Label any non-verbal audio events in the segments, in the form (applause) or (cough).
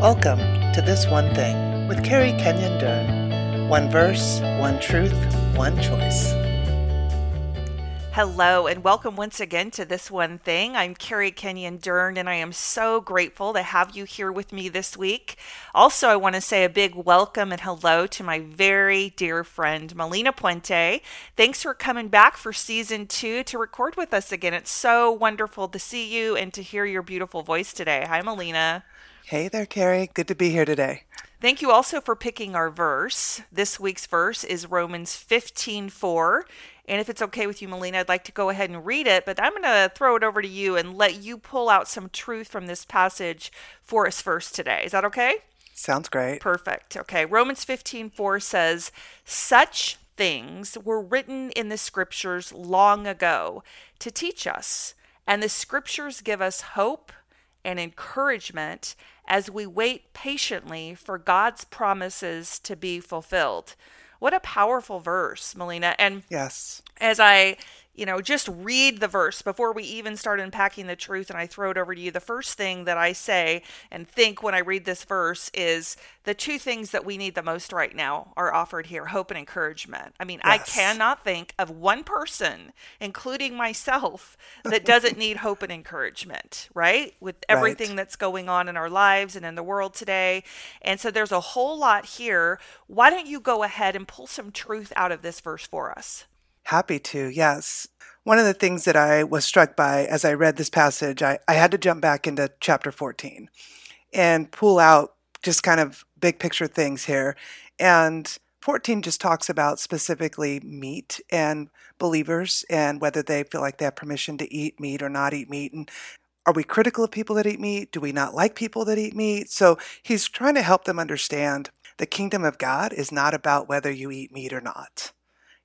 Welcome to This One Thing with Carrie Kenyon Dern. One verse, one truth, one choice. Hello, and welcome once again to This One Thing. I'm Carrie Kenyon Dern, and I am so grateful to have you here with me this week. Also, I want to say a big welcome and hello to my very dear friend, Melina Puente. Thanks for coming back for season two to record with us again. It's so wonderful to see you and to hear your beautiful voice today. Hi, Melina. Hey there, Carrie. Good to be here today. Thank you also for picking our verse. This week's verse is Romans 15 4. And if it's okay with you, Melina, I'd like to go ahead and read it, but I'm going to throw it over to you and let you pull out some truth from this passage for us first today. Is that okay? Sounds great. Perfect. Okay. Romans 15 4 says, Such things were written in the scriptures long ago to teach us, and the scriptures give us hope and encouragement as we wait patiently for God's promises to be fulfilled. What a powerful verse, Melina. And yes, as I you know, just read the verse before we even start unpacking the truth and I throw it over to you. The first thing that I say and think when I read this verse is the two things that we need the most right now are offered here hope and encouragement. I mean, yes. I cannot think of one person, including myself, that doesn't need (laughs) hope and encouragement, right? With everything right. that's going on in our lives and in the world today. And so there's a whole lot here. Why don't you go ahead and pull some truth out of this verse for us? Happy to, yes. One of the things that I was struck by as I read this passage, I, I had to jump back into chapter 14 and pull out just kind of big picture things here. And 14 just talks about specifically meat and believers and whether they feel like they have permission to eat meat or not eat meat. And are we critical of people that eat meat? Do we not like people that eat meat? So he's trying to help them understand the kingdom of God is not about whether you eat meat or not.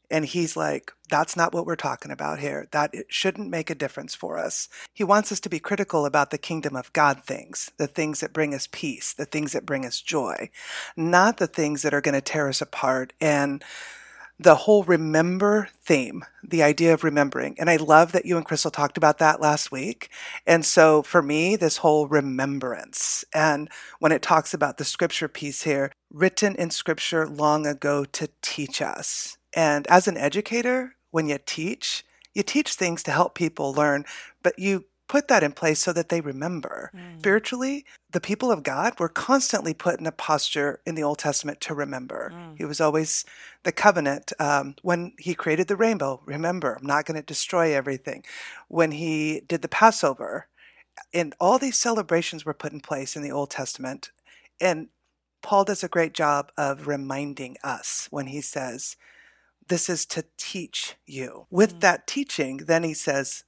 And he's like, that's not what we're talking about here. That it shouldn't make a difference for us. He wants us to be critical about the kingdom of God things, the things that bring us peace, the things that bring us joy, not the things that are going to tear us apart. And the whole remember theme, the idea of remembering. And I love that you and Crystal talked about that last week. And so for me, this whole remembrance and when it talks about the scripture piece here, written in scripture long ago to teach us and as an educator, when you teach, you teach things to help people learn, but you put that in place so that they remember. Mm. Spiritually, the people of God were constantly put in a posture in the Old Testament to remember. Mm. It was always the covenant. Um, when he created the rainbow, remember, I'm not going to destroy everything. When he did the Passover, and all these celebrations were put in place in the Old Testament. And Paul does a great job of reminding us when he says, this is to teach you. With mm-hmm. that teaching, then he says,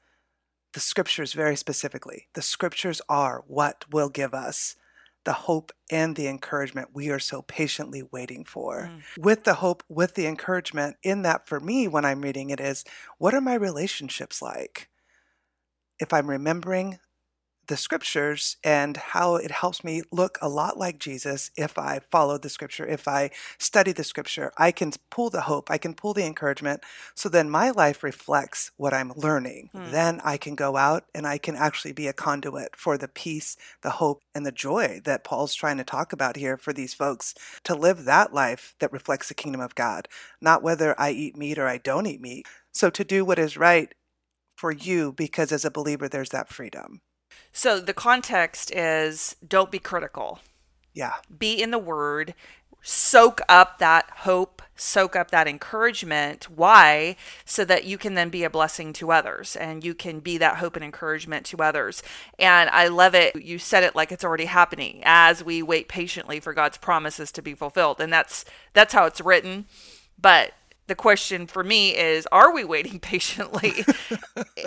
the scriptures very specifically, the scriptures are what will give us the hope and the encouragement we are so patiently waiting for. Mm. With the hope, with the encouragement, in that for me, when I'm reading it, is what are my relationships like? If I'm remembering the scriptures and how it helps me look a lot like Jesus if I follow the scripture, if I study the scripture. I can pull the hope, I can pull the encouragement. So then my life reflects what I'm learning. Hmm. Then I can go out and I can actually be a conduit for the peace, the hope, and the joy that Paul's trying to talk about here for these folks to live that life that reflects the kingdom of God, not whether I eat meat or I don't eat meat. So to do what is right for you, because as a believer, there's that freedom. So the context is don't be critical. Yeah. Be in the word, soak up that hope, soak up that encouragement. Why? So that you can then be a blessing to others and you can be that hope and encouragement to others. And I love it. You said it like it's already happening as we wait patiently for God's promises to be fulfilled. And that's that's how it's written. But the question for me is are we waiting (laughs) patiently?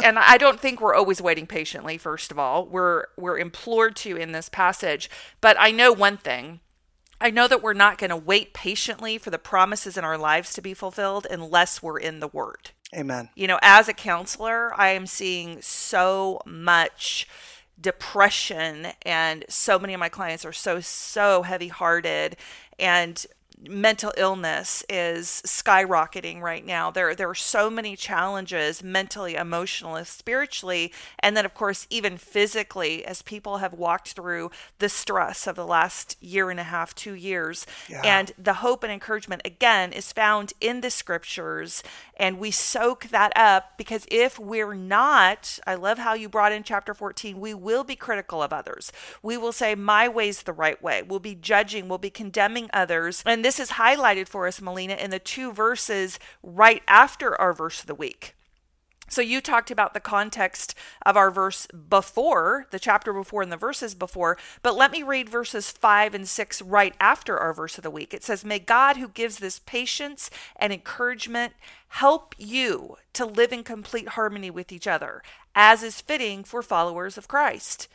And i don't think we're always waiting patiently first of all. We're we're implored to in this passage. But i know one thing. I know that we're not going to wait patiently for the promises in our lives to be fulfilled unless we're in the word. Amen. You know as a counselor i am seeing so much depression and so many of my clients are so so heavy hearted and mental illness is skyrocketing right now. There, there are so many challenges mentally, emotionally, spiritually, and then, of course, even physically, as people have walked through the stress of the last year and a half, two years. Yeah. And the hope and encouragement, again, is found in the scriptures. And we soak that up because if we're not, I love how you brought in chapter 14, we will be critical of others. We will say, my way's the right way. We'll be judging, we'll be condemning others. And this is highlighted for us, Melina, in the two verses right after our verse of the week. So you talked about the context of our verse before, the chapter before and the verses before, but let me read verses 5 and 6 right after our verse of the week. It says, May God, who gives this patience and encouragement, help you to live in complete harmony with each other, as is fitting for followers of Christ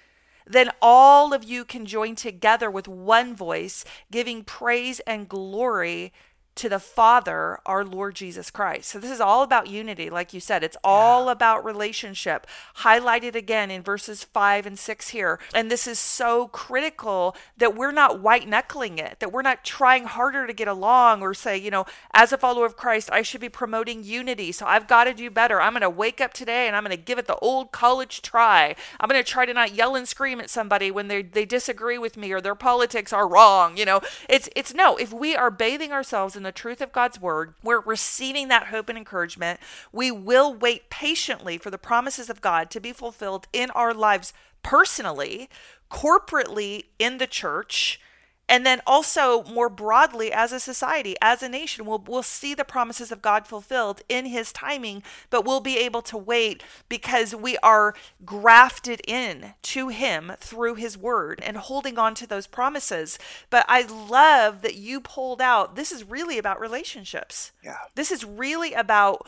then all of you can join together with one voice, giving praise and glory to the Father, our Lord Jesus Christ. So, this is all about unity, like you said. It's all yeah. about relationship, highlighted again in verses five and six here. And this is so critical that we're not white knuckling it, that we're not trying harder to get along or say, you know, as a follower of Christ, I should be promoting unity. So, I've got to do better. I'm going to wake up today and I'm going to give it the old college try. I'm going to try to not yell and scream at somebody when they, they disagree with me or their politics are wrong. You know, it's, it's no, if we are bathing ourselves in the truth of God's word, we're receiving that hope and encouragement. We will wait patiently for the promises of God to be fulfilled in our lives personally, corporately in the church, and then also more broadly as a society as a nation we'll, we'll see the promises of god fulfilled in his timing but we'll be able to wait because we are grafted in to him through his word and holding on to those promises. But i love that you pulled out this is really about relationships. Yeah. This is really about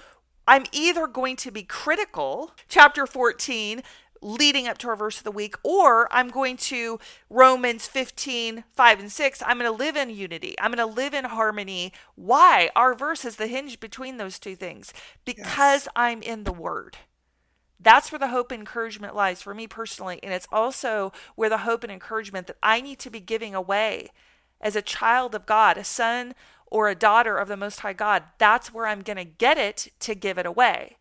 I'm either going to be critical, chapter 14, leading up to our verse of the week, or I'm going to Romans 15, 5 and 6. I'm going to live in unity. I'm going to live in harmony. Why? Our verse is the hinge between those two things. Because yes. I'm in the Word. That's where the hope and encouragement lies for me personally. And it's also where the hope and encouragement that I need to be giving away as a child of God, a son or a daughter of the Most High God. That's where I'm going to get it to give it away.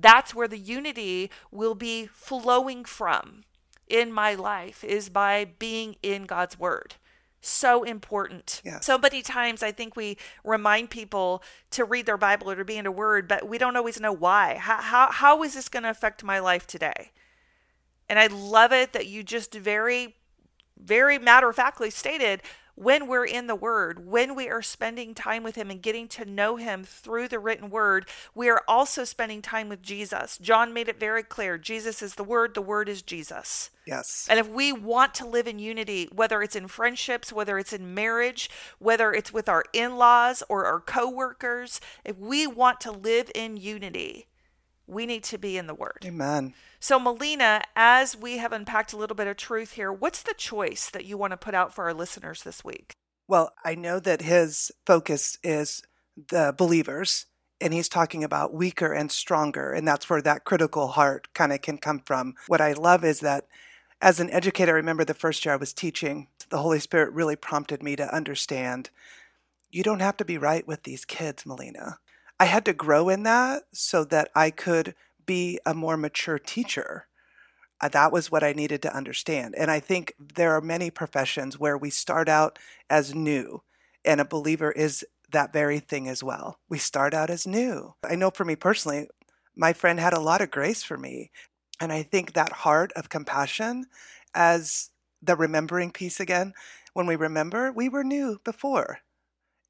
That's where the unity will be flowing from in my life is by being in God's word. So important. Yes. So many times I think we remind people to read their Bible or to be in a word, but we don't always know why. How, how, how is this going to affect my life today? And I love it that you just very, very matter of factly stated when we're in the Word, when we are spending time with Him and getting to know Him through the written Word, we are also spending time with Jesus. John made it very clear Jesus is the Word, the Word is Jesus. Yes. And if we want to live in unity, whether it's in friendships, whether it's in marriage, whether it's with our in laws or our coworkers, if we want to live in unity, we need to be in the Word. Amen. So, Melina, as we have unpacked a little bit of truth here, what's the choice that you want to put out for our listeners this week? Well, I know that his focus is the believers, and he's talking about weaker and stronger, and that's where that critical heart kind of can come from. What I love is that as an educator, I remember the first year I was teaching, the Holy Spirit really prompted me to understand you don't have to be right with these kids, Melina. I had to grow in that so that I could be a more mature teacher. Uh, that was what I needed to understand. And I think there are many professions where we start out as new, and a believer is that very thing as well. We start out as new. I know for me personally, my friend had a lot of grace for me. And I think that heart of compassion, as the remembering piece again, when we remember, we were new before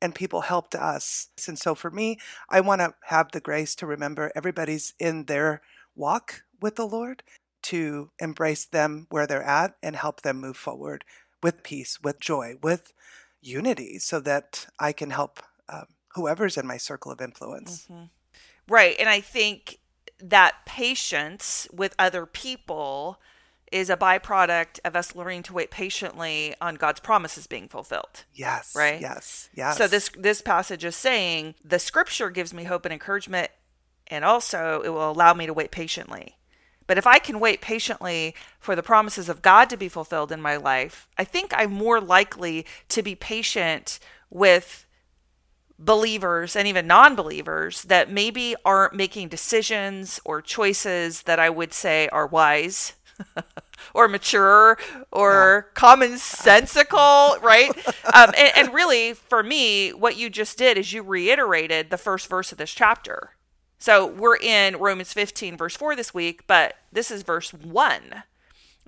and people helped us. And so for me, I want to have the grace to remember everybody's in their walk with the Lord, to embrace them where they're at and help them move forward with peace, with joy, with unity, so that I can help um, whoever's in my circle of influence. Mm-hmm. Right. And I think that patience with other people is a byproduct of us learning to wait patiently on God's promises being fulfilled. Yes. Right? Yes. Yes. So this this passage is saying the scripture gives me hope and encouragement and also it will allow me to wait patiently. But if I can wait patiently for the promises of God to be fulfilled in my life, I think I'm more likely to be patient with believers and even non believers that maybe aren't making decisions or choices that I would say are wise. (laughs) or mature or yeah. commonsensical, right? (laughs) Um, and, and really, for me, what you just did is you reiterated the first verse of this chapter. So we're in Romans 15, verse 4 this week, but this is verse 1.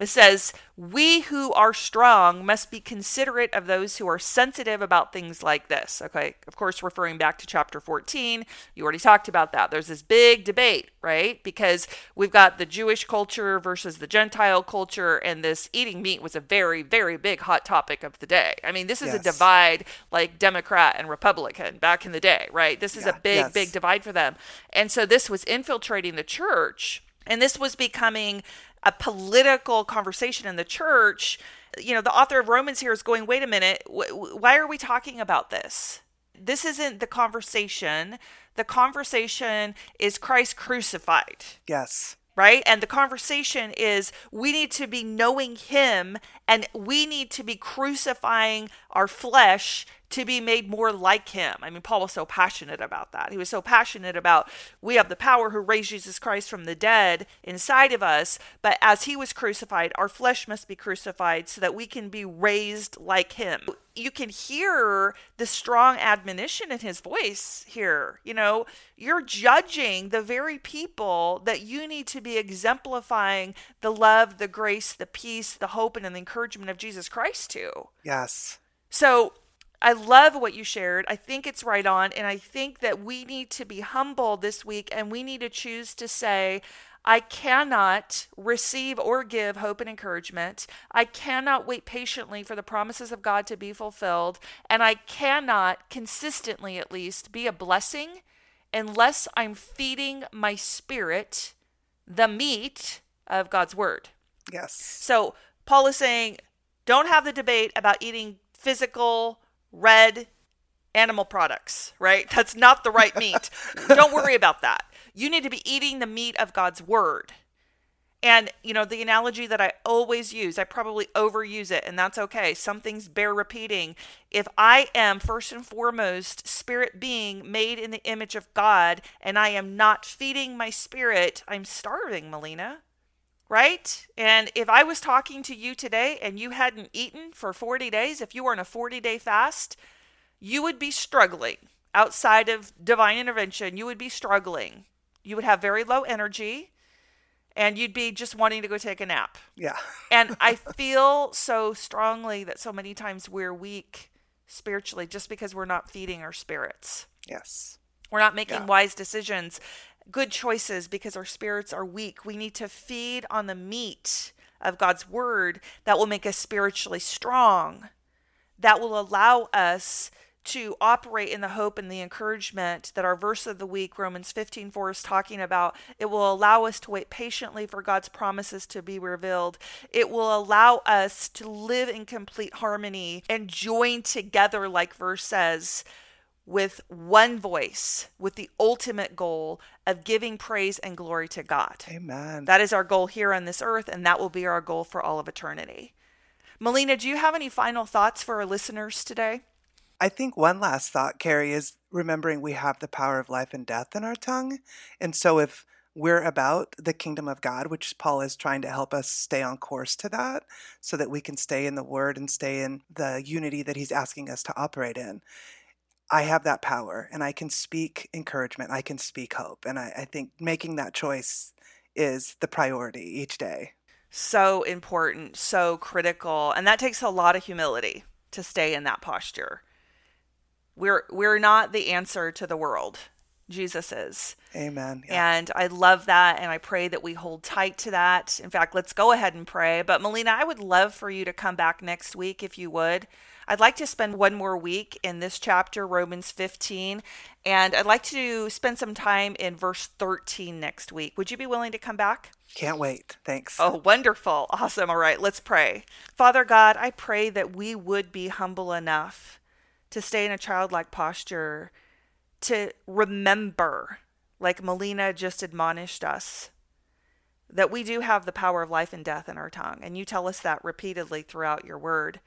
It says, We who are strong must be considerate of those who are sensitive about things like this. Okay, of course, referring back to chapter 14, you already talked about that. There's this big debate, right? Because we've got the Jewish culture versus the Gentile culture, and this eating meat was a very, very big hot topic of the day. I mean, this is yes. a divide like Democrat and Republican back in the day, right? This is yeah, a big, yes. big divide for them. And so this was infiltrating the church. And this was becoming a political conversation in the church, you know, the author of Romans here is going, wait a minute, wh- why are we talking about this? This isn't the conversation. The conversation is Christ crucified. Yes. Right? And the conversation is we need to be knowing Him and we need to be crucifying our flesh to be made more like him. I mean, Paul was so passionate about that. He was so passionate about we have the power who raised Jesus Christ from the dead inside of us, but as he was crucified, our flesh must be crucified so that we can be raised like him. You can hear the strong admonition in his voice here. You know, you're judging the very people that you need to be exemplifying the love, the grace, the peace, the hope, and the encouragement of Jesus Christ to. Yes. So I love what you shared. I think it's right on. And I think that we need to be humble this week and we need to choose to say, I cannot receive or give hope and encouragement. I cannot wait patiently for the promises of God to be fulfilled. And I cannot consistently, at least, be a blessing unless I'm feeding my spirit the meat of God's word. Yes. So Paul is saying, don't have the debate about eating physical red animal products, right? That's not the right meat. (laughs) Don't worry about that. You need to be eating the meat of God's word. And, you know, the analogy that I always use, I probably overuse it, and that's okay. Some things bear repeating. If I am first and foremost spirit being made in the image of God, and I am not feeding my spirit, I'm starving, Melina. Right? And if I was talking to you today and you hadn't eaten for 40 days, if you were in a 40 day fast, you would be struggling outside of divine intervention. You would be struggling you would have very low energy and you'd be just wanting to go take a nap. Yeah. (laughs) and I feel so strongly that so many times we're weak spiritually just because we're not feeding our spirits. Yes. We're not making yeah. wise decisions, good choices because our spirits are weak. We need to feed on the meat of God's word that will make us spiritually strong, that will allow us to operate in the hope and the encouragement that our verse of the week, Romans 15 4, is talking about. It will allow us to wait patiently for God's promises to be revealed. It will allow us to live in complete harmony and join together, like verse says, with one voice, with the ultimate goal of giving praise and glory to God. Amen. That is our goal here on this earth, and that will be our goal for all of eternity. Melina, do you have any final thoughts for our listeners today? I think one last thought, Carrie, is remembering we have the power of life and death in our tongue. And so if we're about the kingdom of God, which Paul is trying to help us stay on course to that so that we can stay in the word and stay in the unity that he's asking us to operate in. I have that power and I can speak encouragement, I can speak hope. And I, I think making that choice is the priority each day. So important, so critical. And that takes a lot of humility to stay in that posture we're we're not the answer to the world. Jesus is. Amen. Yeah. And I love that. And I pray that we hold tight to that. In fact, let's go ahead and pray. But Melina, I would love for you to come back next week if you would. I'd like to spend one more week in this chapter, Romans 15. And I'd like to spend some time in verse 13 next week. Would you be willing to come back? Can't wait. Thanks. Oh, wonderful. Awesome. All right, let's pray. Father God, I pray that we would be humble enough to stay in a childlike posture, to remember, like Melina just admonished us, that we do have the power of life and death in our tongue. And you tell us that repeatedly throughout your word.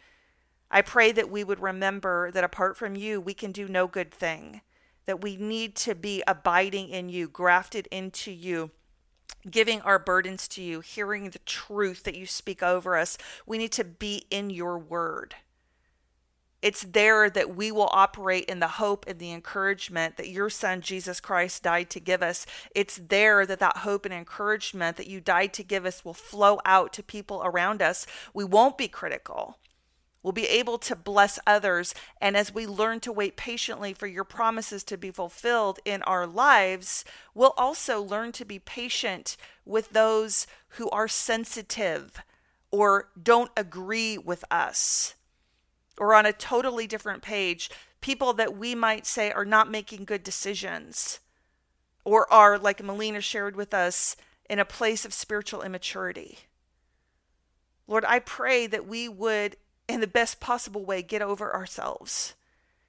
I pray that we would remember that apart from you, we can do no good thing, that we need to be abiding in you, grafted into you giving our burdens to you, hearing the truth that you speak over us. We need to be in your word. It's there that we will operate in the hope and the encouragement that your son Jesus Christ died to give us. It's there that that hope and encouragement that you died to give us will flow out to people around us. We won't be critical. We'll be able to bless others. And as we learn to wait patiently for your promises to be fulfilled in our lives, we'll also learn to be patient with those who are sensitive or don't agree with us or on a totally different page, people that we might say are not making good decisions or are, like Melina shared with us, in a place of spiritual immaturity. Lord, I pray that we would, in the best possible way, get over ourselves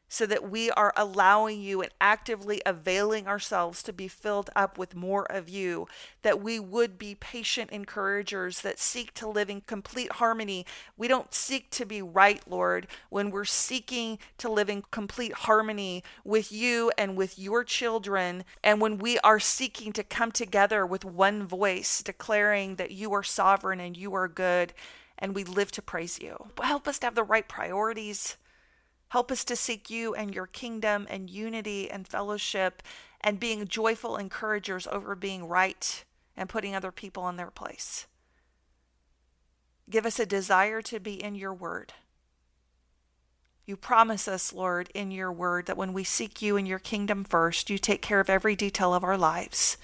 so that we are allowing you and actively availing ourselves to be filled up with more of you, that we would be patient encouragers that seek to live in complete harmony. We don't seek to be right, Lord, when we're seeking to live in complete harmony with you and with your children, and when we are seeking to come together with one voice, declaring that you are sovereign and you are good. And we live to praise you. Help us to have the right priorities Help us to seek you and your kingdom and unity and fellowship and being joyful encouragers over being right and putting other people in their place. Give us a desire to be in your word. You promise us, Lord, in your word that when we seek you and your kingdom first, you take care of every detail of our lives.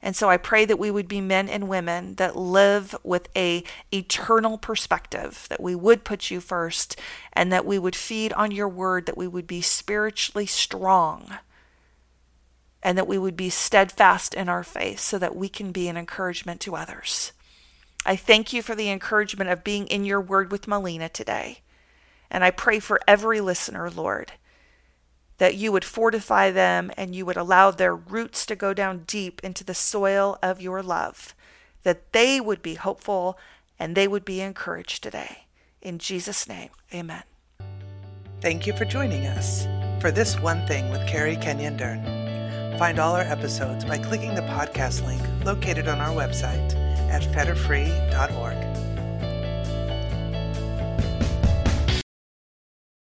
And so I pray that we would be men and women that live with a eternal perspective, that we would put you first and that we would feed on your word, that we would be spiritually strong and that we would be steadfast in our faith so that we can be an encouragement to others. I thank you for the encouragement of being in your word with Melina today. And I pray for every listener, Lord that you would fortify them and you would allow their roots to go down deep into the soil of your love, that they would be hopeful and they would be encouraged today. In Jesus' name, amen. Thank you for joining us for This One Thing with Carrie Kenyon Dern. Find all our episodes by clicking the podcast link located on our website at fetterfree.org.